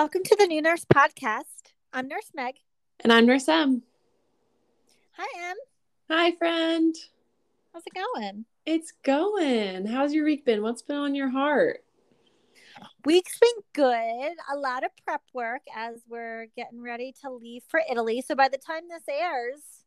Welcome to the New Nurse Podcast. I'm Nurse Meg. And I'm Nurse Em. Hi, Em. Hi, friend. How's it going? It's going. How's your week been? What's been on your heart? Week's been good. A lot of prep work as we're getting ready to leave for Italy. So by the time this airs,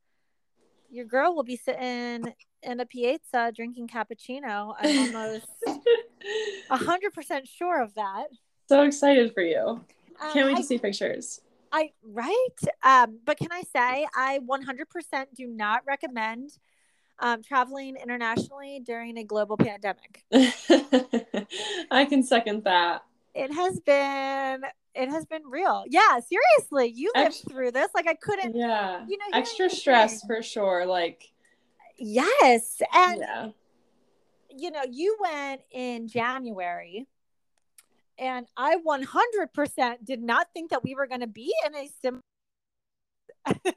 your girl will be sitting in a piazza drinking cappuccino. I'm almost 100% sure of that. So excited for you. Um, Can't wait I, to see pictures. I right. Um, but can I say I 100% do not recommend um, traveling internationally during a global pandemic. I can second that. It has been it has been real. Yeah, seriously, you lived Ex- through this. Like I couldn't. Yeah. You know, Extra stress for sure. Like, Yes, and yeah. you know, you went in January, and I 100% did not think that we were going to be in a sim.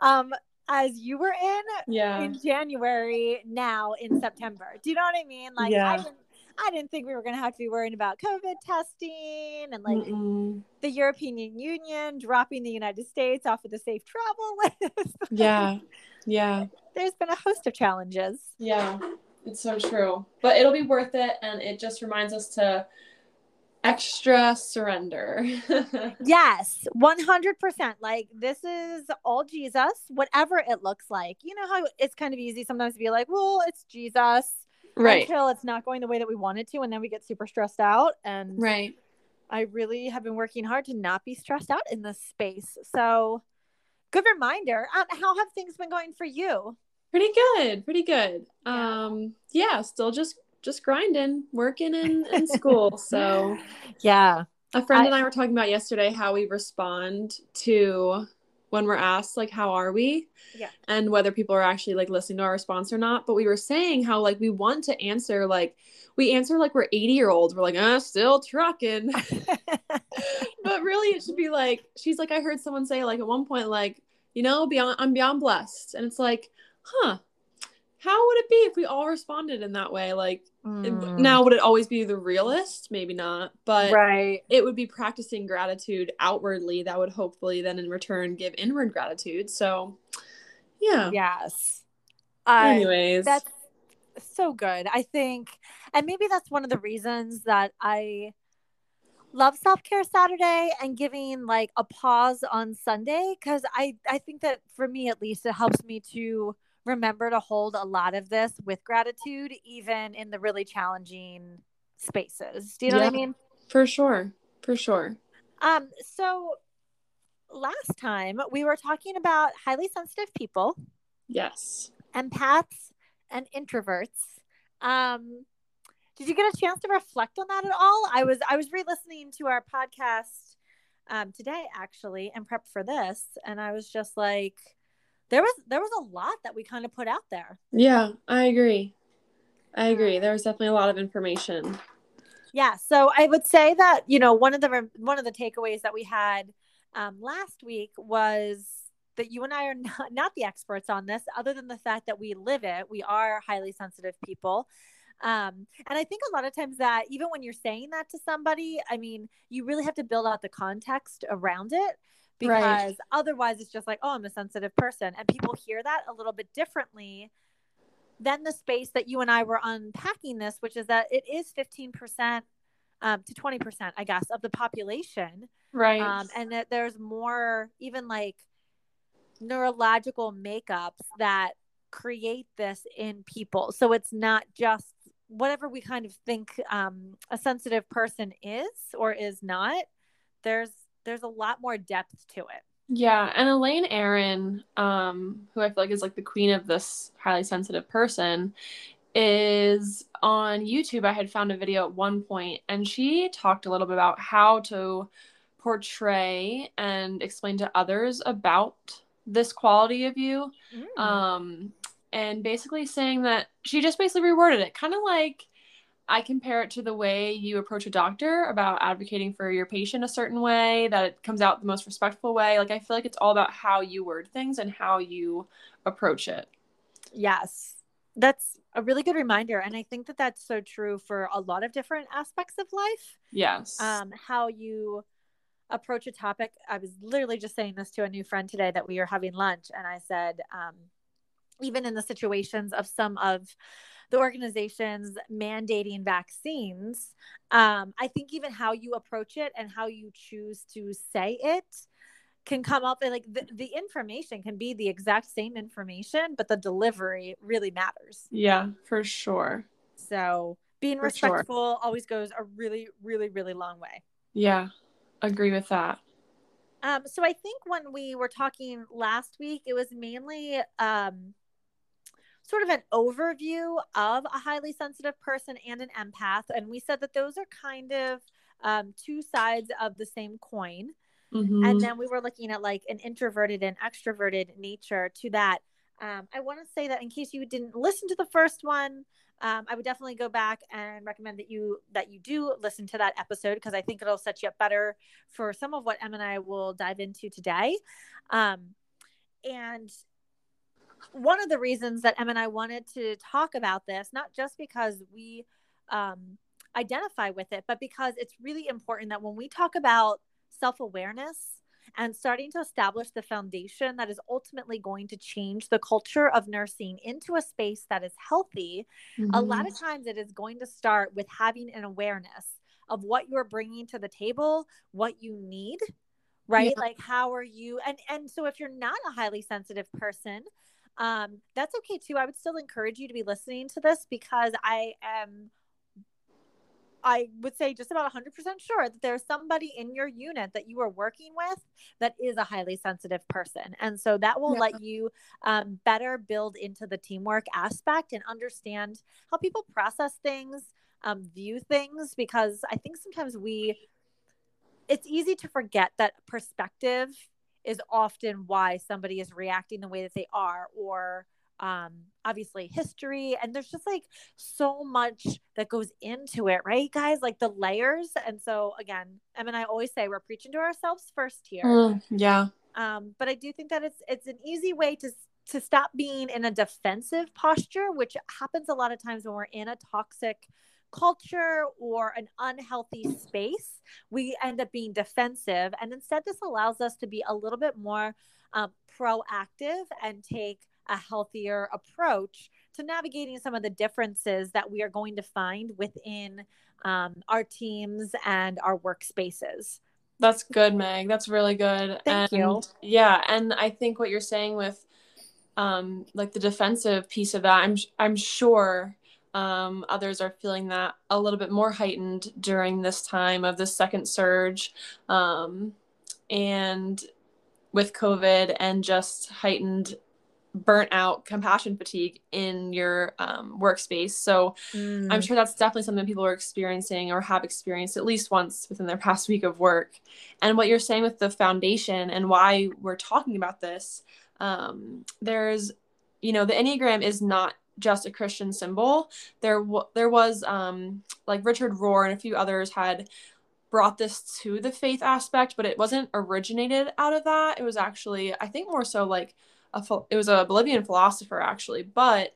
um, as you were in Yeah. in January now in September. Do you know what I mean? Like I Yeah. didn't I didn't think we were gonna have to be worrying about COVID testing and like Mm-mm. the European Union dropping the United States off of the safe travel list. Yeah. Yeah. There's been a host of challenges. Yeah. It's so true. But it'll be worth it. And it just reminds us to extra surrender. Yes, 100%. Like this is all Jesus, whatever it looks like. You know how it's kind of easy sometimes to be like, well, it's Jesus. right. Until it's not going the way that we want it to. And then we get super stressed out. And Right. I really have been working hard to not be stressed out in this space. So, good reminder. Um, how have things been going for you? Pretty good. Pretty good. Yeah. Um yeah, still just just grinding, working in, in school. So Yeah. a friend I- and I were talking about yesterday how we respond to when we're asked like how are we? Yeah. And whether people are actually like listening to our response or not. But we were saying how like we want to answer like we answer like we're 80 year olds. We're like, uh, still trucking. but really it should be like she's like i heard someone say like at one point like you know beyond i'm beyond blessed and it's like huh how would it be if we all responded in that way like Mm. now would it always be the realist maybe not but right. it would be practicing gratitude outwardly that would hopefully then in return give inward gratitude so yeah Yes. I anyways that's so good. I think, and maybe that's one of the reasons that I love self care Saturday and giving like a pause on Sunday because I I think that for me at least it helps me to remember to hold a lot of this with gratitude even in the really challenging spaces. Do you know what I mean? for sure for sure Um. So last time we were talking about highly sensitive people yes empaths and introverts. Um, did you get a chance to reflect on that at all? I was I was re-listening to our podcast um, today actually and prep for this, and I was just like, there was there was a lot that we kind of put out there. yeah i agree i agree there was definitely a lot of information Yeah, so I would say that you know one of the one of the takeaways that we had um, last week was that you and I are not, not the experts on this, other than the fact that we live it. We are highly sensitive people. Um, and I think a lot of times that even when you're saying that to somebody, I mean, you really have to build out the context around it because Right. otherwise it's just like, oh, I'm a sensitive person. And people hear that a little bit differently than the space that you and I were unpacking this, which is that it is 15% um, to 20%, I guess, of the population. right Um, and that there's more, even like neurological makeups that create this in people. So it's not just whatever we kind of think um, a sensitive person is or is not. There's there's a lot more depth to it. Yeah, and Elaine Aron, um, who I feel like is like the queen of this highly sensitive person, is on YouTube. I had found a video at one point, and she talked a little bit about how to portray and explain to others about this quality of you. Um, and basically saying that she just basically reworded it, kind of like I compare it to the way you approach a doctor about advocating for your patient a certain way, that it comes out the most respectful way. Like, I feel like it's all about how you word things and how you approach it. Yes. That's a really good reminder. And I think that that's so true for a lot of different aspects of life. Yes. Um, how you approach a topic. I was literally just saying this to a new friend today that we were having lunch, and I said, um, even in the situations of some of the organizations mandating vaccines, um, I think even how you approach it and how you choose to say it can come up and like the, the information can be the exact same information, but the delivery really matters. Yeah, for sure. So being for respectful sure. always goes a really, really, really long way. Yeah, agree with that. Um, so I think when we were talking last week, it was mainly um, sort of an overview of a highly sensitive person and an empath. And we said that those are kind of um, two sides of the same coin. Mm-hmm. And then we were looking at like an introverted and extroverted nature to that. Um, I want to say that in case you didn't listen to the first one, um, I would definitely go back and recommend that you that you do listen to that episode because I think it'll set you up better for some of what Em and I will dive into today. Um, and one of the reasons that Em and I wanted to talk about this, not just because we um, identify with it, but because it's really important that when we talk about self awareness and starting to establish the foundation that is ultimately going to change the culture of nursing into a space that is healthy, mm-hmm. a lot of mm-hmm. times it is going to start with having an awareness of what you're bringing to the table, what you need right yeah. like how are you and and so if you're not a highly sensitive person um, that's okay too. I would still encourage you to be listening to this because I am, I would say just about 100% sure that there's somebody in your unit that you are working with that is a highly sensitive person. And so that will yeah. let you um, better build into the teamwork aspect and understand how people process things, um, view things, because I think sometimes we, it's easy to forget that perspective is often why somebody is reacting the way that they are or um obviously history. And there's just like so much that goes into it right guys? Like the layers. And so again I and i always say we're preaching to ourselves first here. Mm, yeah. Um but i do think that it's it's an easy way to to stop being in a defensive posture which happens a lot of times when we're in a toxic culture or an unhealthy space, we end up being defensive. And instead, this allows us to be a little bit more um, proactive and take a healthier approach to navigating some of the differences that we are going to find within um, our teams and our workspaces. That's good, Meg. That's really good. Thank and, you. Yeah, and I think what you're saying with um, like the defensive piece of that, I'm I'm sure um, others are feeling that a little bit more heightened during this time of the second surge. Um, and with COVID and just heightened burnt out compassion fatigue in your um, workspace. So mm. I'm sure that's definitely something people are experiencing or have experienced at least once within their past week of work. And what you're saying with the foundation and why we're talking about this, um, there's, you know, the Enneagram is not just a Christian symbol. There, w- there was um, like Richard Rohr and a few others had brought this to the faith aspect, but it wasn't originated out of that. It was actually, I think, more so like a it was a Bolivian philosopher actually. But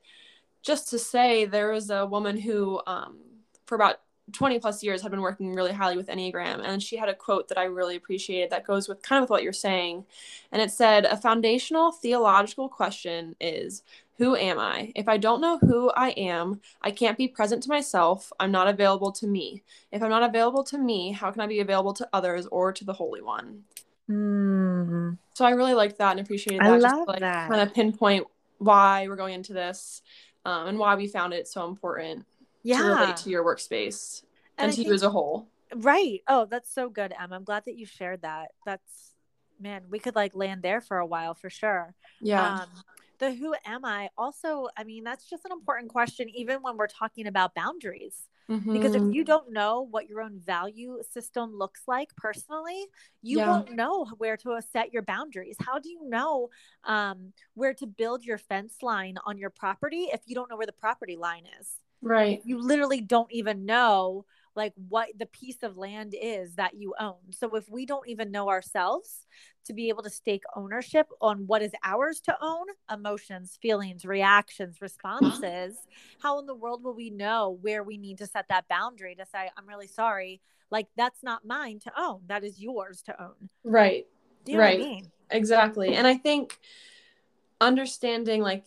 just to say, there was a woman who, um, for about 20 plus years had been working really highly with enneagram and she had a quote that i really appreciated that goes with kind of what you're saying and it said a foundational theological question is who am I? If I don't know who I am, I can't be present to myself. I'm not available to me. If I'm not available to me, how can I be available to others or to the Holy One? Mm. So I really liked that and appreciated that. I love just like, that. Kind of pinpoint why we're going into this um, and why we found it so important yeah. to relate to your workspace and, and to think, you as a whole. Right. Oh, that's so good, Em. I'm glad that you shared that. That's man, we could like land there for a while for sure. Yeah. Um, the who am I also, I mean, that's just an important question, even when we're talking about boundaries. Mm-hmm. Because if mm-hmm. you don't know what your own value system looks like personally, you yeah. won't know where to set your boundaries. How do you know um, where to build your fence line on your property if you don't know where the property line is? Right. You literally don't even know like what the piece of land is that you own. So if we don't even know ourselves to be able to stake ownership on what is ours to own, emotions, feelings, reactions, responses, how in the world will we know where we need to set that boundary to say I'm really sorry, like that's not mine to own, that is yours to own. Right. You know right. I mean? Exactly. And I think understanding like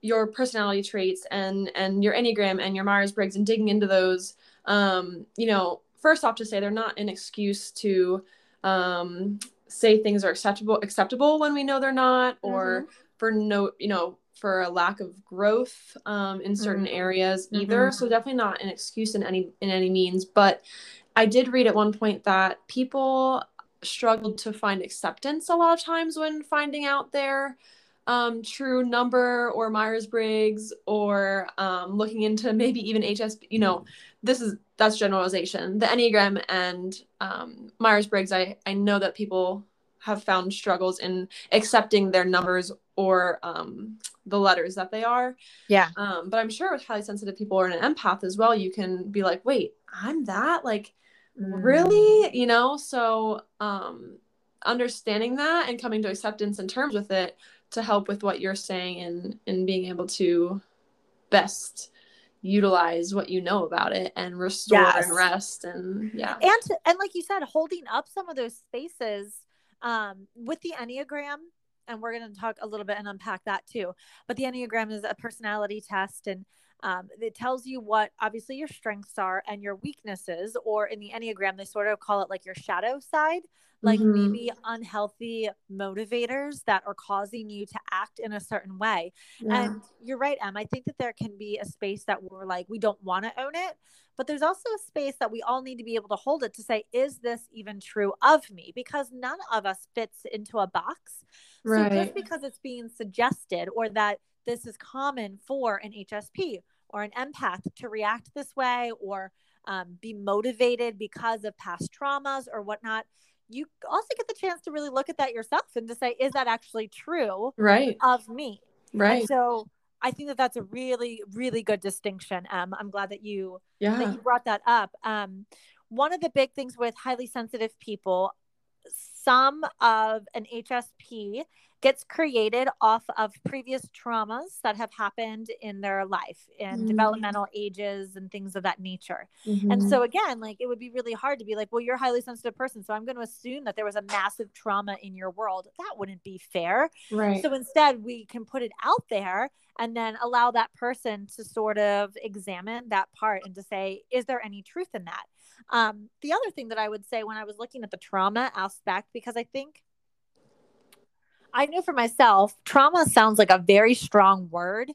your personality traits and and your enneagram and your myers-briggs and digging into those um you know first off to say they're not an excuse to um say things are acceptable acceptable when we know they're not or mm-hmm. for no you know for a lack of growth um, in certain mm-hmm. areas either mm-hmm. so definitely not an excuse in any in any means but i did read at one point that people struggled to find acceptance a lot of times when finding out their um, true number or Myers Briggs or um, looking into maybe even HSP. You know, this is that's generalization. The Enneagram and um, Myers Briggs, I, I know that people have found struggles in accepting their numbers or um, the letters that they are. Yeah. Um, but I'm sure with highly sensitive people or an empath as well, you can be like, wait, I'm that? Like, mm. really? You know? So um, understanding that and coming to acceptance and terms with it to help with what you're saying and and being able to best utilize what you know about it and restore yes. and rest and yeah and and like you said holding up some of those spaces um with the enneagram and we're going to talk a little bit and unpack that too but the enneagram is a personality test and um, it tells you what obviously your strengths are and your weaknesses or in the enneagram they sort of call it like your shadow side like mm-hmm. maybe unhealthy motivators that are causing you to act in a certain way. Yeah. And you're right, Em. I think that there can be a space that we're like, we don't want to own it. But there's also a space that we all need to be able to hold it to say, is this even true of me? Because none of us fits into a box. Right. So just because it's being suggested or that this is common for an HSP or an empath to react this way or um, be motivated because of past traumas or whatnot you also get the chance to really look at that yourself and to say, is that actually true right. of me? Right. And so I think that that's a really, really good distinction. Um, I'm glad that you yeah. that you brought that up. Um, one of the big things with highly sensitive people, some of an HSP gets created off of previous traumas that have happened in their life and mm-hmm. developmental ages and things of that nature. Mm-hmm. And so again, like it would be really hard to be like, well, you're a highly sensitive person, so I'm going to assume that there was a massive trauma in your world. That wouldn't be fair. Right. So instead, we can put it out there and then allow that person to sort of examine that part and to say, is there any truth in that? Um, the other thing that I would say when I was looking at the trauma aspect, because I think I knew for myself, trauma sounds like a very strong word.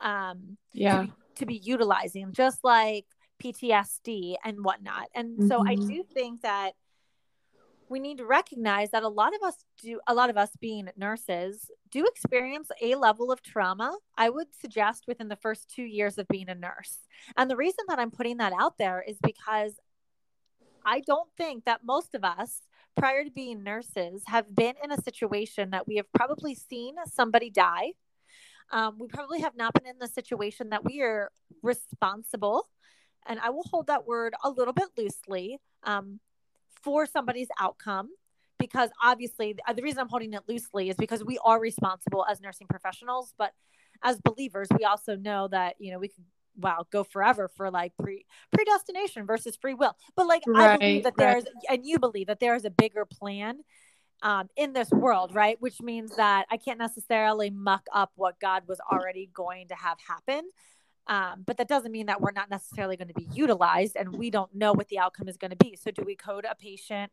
Um, yeah. To be, to be utilizing, just like PTSD and whatnot. And mm-hmm. so I mm-hmm. do think that we need to recognize that a lot of us do, a lot of us being nurses do experience a level of trauma. I would suggest within the first two years of being a nurse. And the reason that I'm putting that out there is because I don't think that most of us prior to being nurses have been in a situation that we have probably seen somebody die. Um, we probably have not been in the situation that we are responsible, and I will hold that word a little bit loosely um, for somebody's outcome. Because obviously, the, the reason I'm holding it loosely is because we are responsible as nursing professionals, but as believers, we also know that you know we could wow go forever for like pre predestination versus free will but like right, i believe that right. there's and you believe that there is a bigger plan um, in this world right which means that i can't necessarily muck up what god was already going to have happen um, but that doesn't mean that we're not necessarily going to be utilized and we don't know what the outcome is going to be. So do we code a patient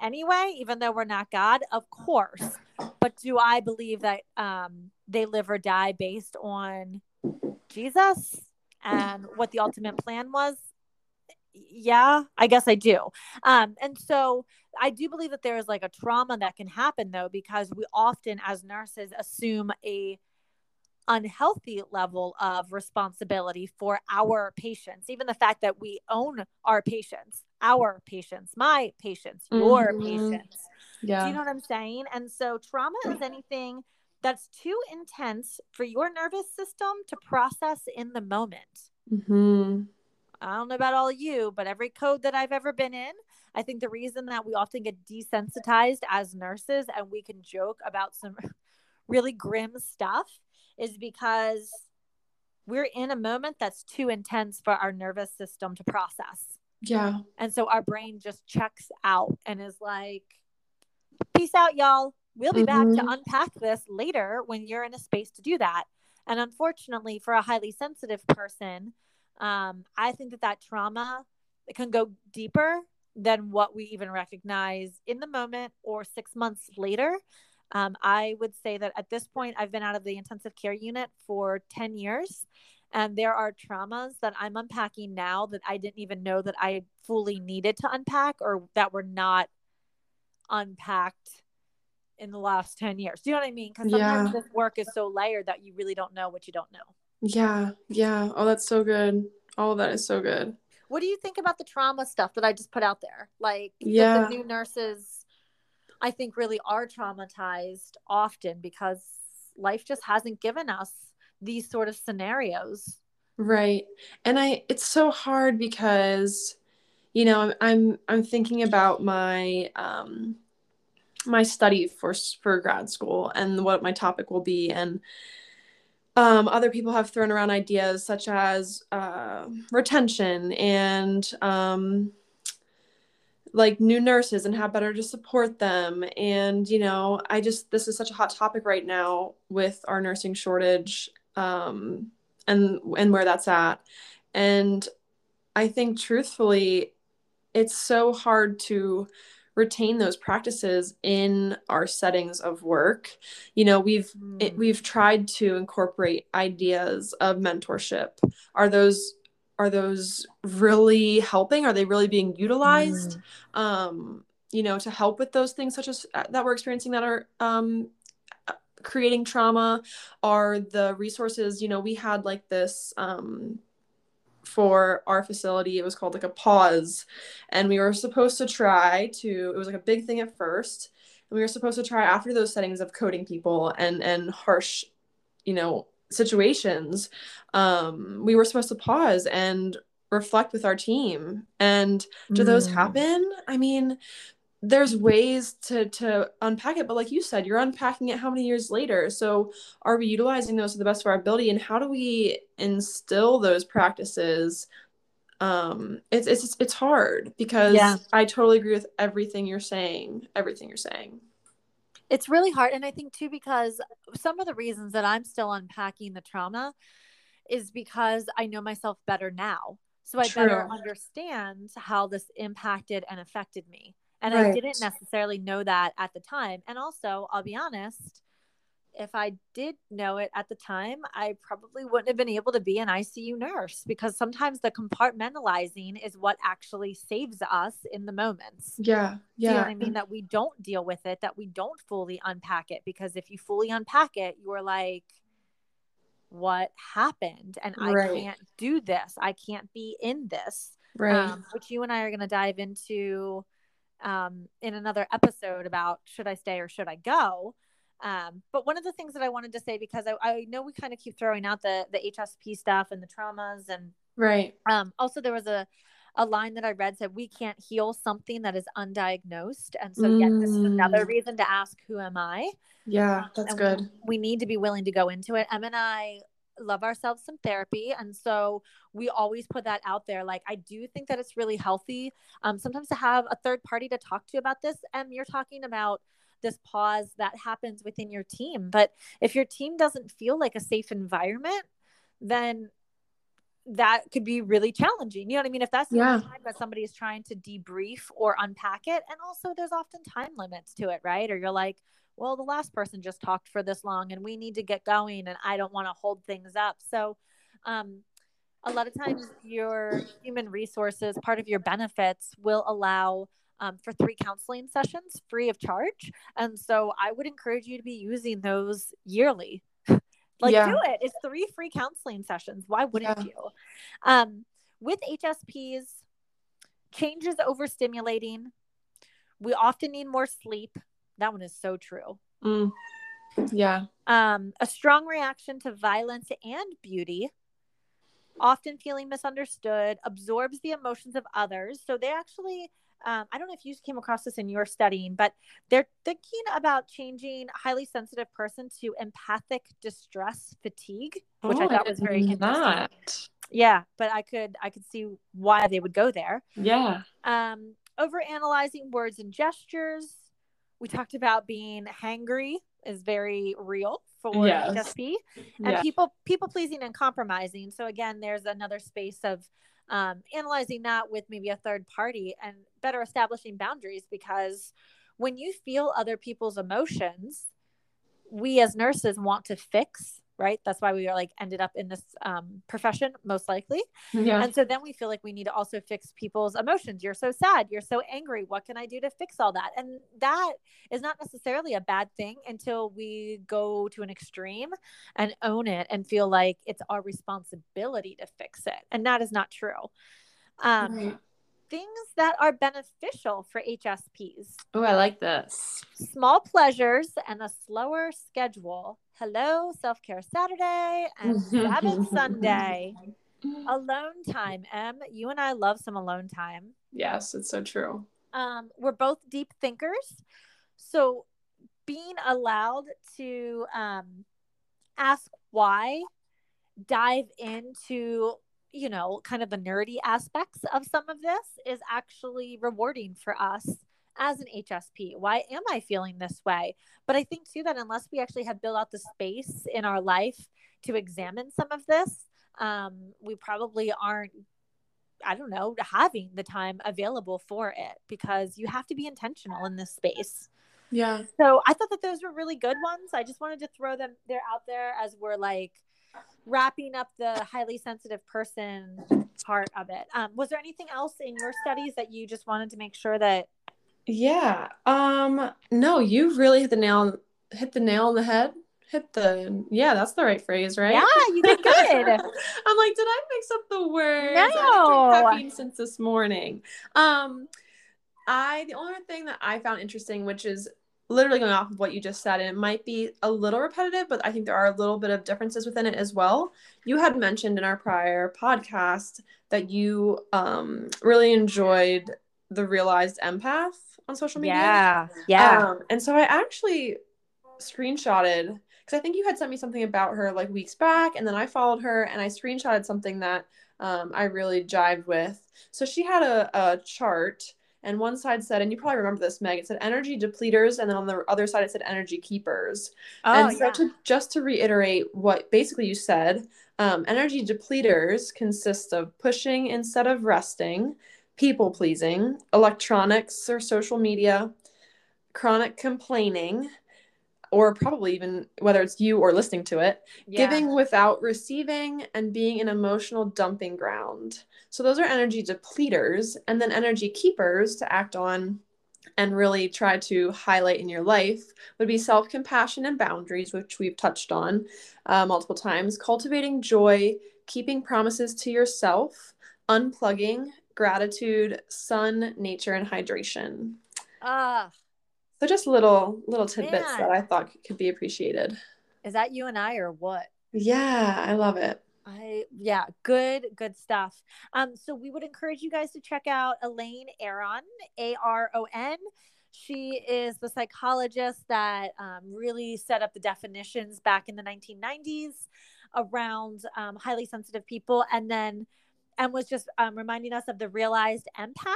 anyway even though we're not god? Of course. But do i believe that um, they live or die based on jesus and what the ultimate plan was? Yeah i guess i do. Um and so i do believe that there is like a trauma that can happen though because we often as nurses assume a unhealthy level of responsibility for our patients even the fact that we own our patients our patients my patients your mm-hmm. patients yeah do you know what i'm saying and so trauma is anything that's too intense for your nervous system to process in the moment. Mm-hmm. I don't know about all of you, but every code that I've ever been in, I think the reason that we often get desensitized as nurses and we can joke about some really grim stuff is because we're in a moment that's too intense for our nervous system to process. Yeah. And so our brain just checks out and is like, peace out, y'all. We'll be mm-hmm. back to unpack this later when you're in a space to do that. And unfortunately, for a highly sensitive person, um, I think that that trauma it can go deeper than what we even recognize in the moment or six months later. Um, I would say that at this point, I've been out of the intensive care unit for 10 years. And there are traumas that I'm unpacking now that I didn't even know that I fully needed to unpack or that were not unpacked in the last 10 years. Do you know what I mean? Because sometimes yeah. this work is so layered that you really don't know what you don't know. Yeah. Yeah. Oh, that's so good. All of that is so good. What do you think about the trauma stuff that I just put out there? Like, yeah. the new nurses, I think, really are traumatized often because life just hasn't given us these sort of scenarios. Right. And I, it's so hard because, you know, I'm, I'm, thinking about my, um, my study for for grad school and what my topic will be and um, other people have thrown around ideas such as uh, retention and um, like new nurses and how better to support them. And you know i just this is such a hot topic right now with our nursing shortage um, and and where that's at. And i think truthfully it's so hard to retain those practices in our settings of work. You know we've mm. it, we've tried to incorporate ideas of mentorship. Are those are those really helping are they really being utilized mm. um you know to help with those things such as uh, that we're experiencing that are um uh, creating trauma are the resources you know we had like this um for our facility. It was called like a pause. And we were supposed to try to, it was like a big thing at first. And we were supposed to try after those settings of coding people and and harsh, you know, situations. Um, we were supposed to pause and reflect with our team. And do mm. those happen? I mean, there's ways to to unpack it but like you said you're unpacking it how many years later so are we utilizing those to the best of our ability and how do we instill those practices um it's it's it's hard because yeah. i totally agree with everything you're saying everything you're saying it's really hard and i think too because some of the reasons that i'm still unpacking the trauma is because i know myself better now so i True. better understand how this impacted and affected me and right. I didn't necessarily know that at the time. And also, I'll be honest, if I did know it at the time, I probably wouldn't have been able to be an ICU nurse because sometimes the compartmentalizing is what actually saves us in the moments. Yeah. Yeah. you know I mean? That we don't deal with it, that we don't fully unpack it. Because if you fully unpack it, you're like, what happened? And right. I can't do this. I can't be in this. Right. Um, which you and I are going to dive into um, in another episode about should I stay or should I go. Um, but one of the things that I wanted to say because I, I know we kind of keep throwing out the the HSP stuff and the traumas and right. Um, also there was a a line that I read said we can't heal something that is undiagnosed, and so mm. yet this is another mm. reason to ask who am I. Yeah, that's good. We, we need to be willing to go into it. Em and I love ourselves some therapy and so we always put that out there like i do think that it's really healthy um, sometimes to have a third party to talk to about this and you're talking about this pause that happens within your team but if your team doesn't feel like a safe environment then that could be really challenging. You know what I mean? If that's the yeah. time that somebody is trying to debrief or unpack it. And also there's often time limits to it, right? Or you're like, well, the last person just talked for this long and we need to get going and I don't want to hold things up. So, um, a lot of times your human resources, part of your benefits will allow um, for three counseling sessions free of charge. And so I would encourage you to be using those yearly. like yeah. do it. It's three free counseling sessions. Why wouldn't yeah. you? Um, with HSPs, changes overstimulating. We often need more sleep. That one is so true. Mm. Yeah. Um, a strong reaction to violence and beauty. often feeling misunderstood, absorbs the emotions of others. So they actually um, I don't know if you came across this in your studying, but they're thinking about changing highly sensitive person to empathic distress fatigue, which oh, I thought I was very interesting. That. Yeah, but I could I could see why they would go there. Yeah. Um, over analyzing words and gestures. We talked about being hangry is very real for yes. HSP and yeah. people people pleasing and compromising. So again, there's another space of um, analyzing that with maybe a third party and better establishing boundaries because when you feel other people's emotions, we as nurses want to fix right? That's why we are like ended up in this um, profession, most likely. Yeah. And so then we feel like we need to also fix people's emotions. You're so sad. You're so angry. What can I do to fix all that? And that is not necessarily a bad thing until we go to an extreme and own it and feel like it's our responsibility to fix it. And that is not true. Um, right things that are beneficial for HSPs. Oh, I like this. Small pleasures and a slower schedule. Hello, self care Saturday and Sabbath Sunday. Alone time. Em, you and I love some alone time. Yes, it's so true. Um, we're both deep thinkers. So being allowed to um, ask why, dive into you know, kind of the nerdy aspects of some of this is actually rewarding for us as an HSP. Why am I feeling this way? But I think too that unless we actually have built out the space in our life to examine some of this, um, we probably aren't I don't know, having the time available for it because you have to be intentional in this space. Yeah. So I thought that those were really good ones. I just wanted to throw them there out there as we're like wrapping up the highly sensitive person part of it. Um, was there anything else in your studies that you just wanted to make sure that? Yeah. Um. No, you really hit the nail hit the nail on the head. Hit the yeah, that's the right phrase, right? Yeah, you did good. I'm like, did I mix up the words? No. I caffeine since this morning. Um, I the only thing that I found interesting, which is literally going off of what you just said, and it might be a little repetitive, but I think there are a little bit of differences within it as well. You had mentioned in our prior podcast that you um, really enjoyed the realized empath on social media. Yeah. Yeah. Um, and so I actually screenshotted because I think you had sent me something about her like weeks back, and then I followed her and I screenshotted something that um, I really jived with. So she had a, a chart and one side said, and you probably remember this, Meg, it said energy depleters, and then on the other side it said energy keepers. Oh, and so yeah. to, just to reiterate what basically you said, um, energy depleters consist of pushing instead of resting, people pleasing, electronics or social media, chronic complaining, or probably even whether it's you or listening to it, yeah. giving without receiving and being an emotional dumping ground. So those are energy depleters, and then energy keepers to act on and really try to highlight in your life would be self compassion and boundaries, which we've touched on uh, multiple times, cultivating joy, keeping promises to yourself, unplugging, gratitude, sun, nature, and hydration. Ah. So just little little tidbits Man. that I thought could be appreciated. Is that you and I or what? Yeah, I love it. I yeah, good good stuff. Um, so we would encourage you guys to check out Elaine Aron, A R O N. She is the psychologist that um, really set up the definitions back in the 1990s around um, highly sensitive people, and then and was just um, reminding us of the realized empath.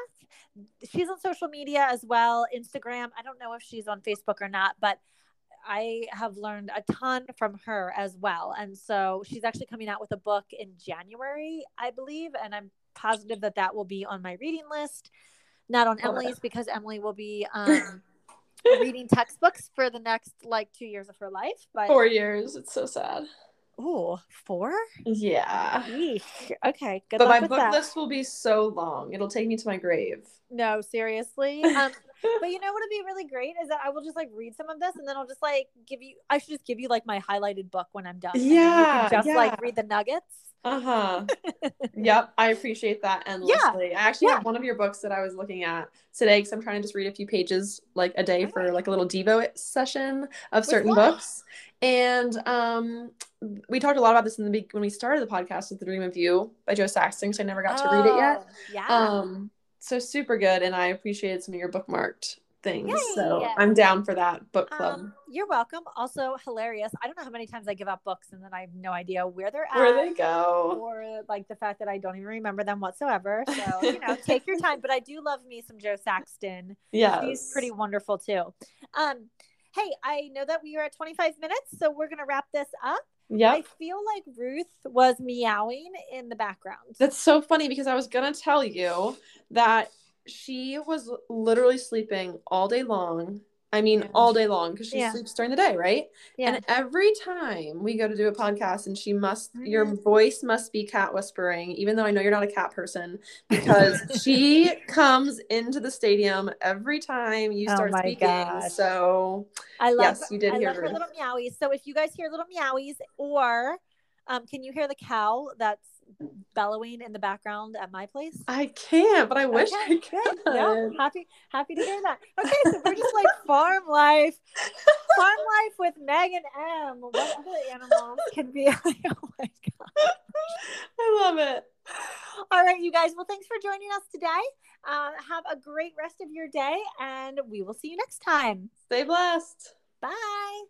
She's on social media as well, Instagram. I don't know if she's on Facebook or not, but I have learned a ton from her as well. And so she's actually coming out with a book in January, I believe. And I'm positive that that will be on my reading list, not on Emily's, because Emily will be um, reading textbooks for the next like two years of her life. But four years. It's so sad. Oh, four? Yeah. Eesh. Okay. Good but my book that. list will be so long. It'll take me to my grave. No, seriously. Um, but you know what would be really great is that I will just like read some of this and then I'll just like give you I should just give you like my highlighted book when I'm done. Yeah. just yeah. like read the nuggets. Uh-huh. yep. I appreciate that endlessly. Yeah. I actually yeah. have one of your books that I was looking at today because I'm trying to just read a few pages like a day for like a little Devo session of certain books. And um, we talked a lot about this in the be- when we started the podcast with the Dream of You by Jo Saxton. So I never got to read it yet. Oh, Yeah. Um, so super good, and I appreciated some of your bookmarked things. So I'm down for that book club. Um, you're welcome. Also hilarious. I don't know how many times I give up books and then I have no idea where they're at. Where they go? Or like the fact that I don't even remember them whatsoever. So, you know, take your time. But I do love me some Jo Saxton. Yeah, He's pretty wonderful too. Um, hey, I know that we are at 25 minutes, so we're gonna wrap this up. Yeah. I feel like Ruth was meowing in the background. That's so funny because I was gonna tell you that she was literally sleeping all day long. I mean, all day long because she Yeah. sleeps during the day, right? Yeah. And every time we go to do a podcast, and she must, your Mhm. voice must be cat whispering, even though I know you're not a cat person, because she comes into the stadium every time you Oh start my speaking. gosh. So I love Yes, you did I hear her Ruth. little meowies. So if you guys hear little meowies or um, can you hear the cow that's bellowing in the background at my place? I can't, but I wish okay, I could. Yeah, happy happy to hear that. Okay, so we're just like farm life, farm life with Meg and Em. What other animals can be? Oh my god, I love it. All right, you guys. Well, thanks for joining us today. Uh, have a great rest of your day, and we will see you next time. Stay blessed. Bye.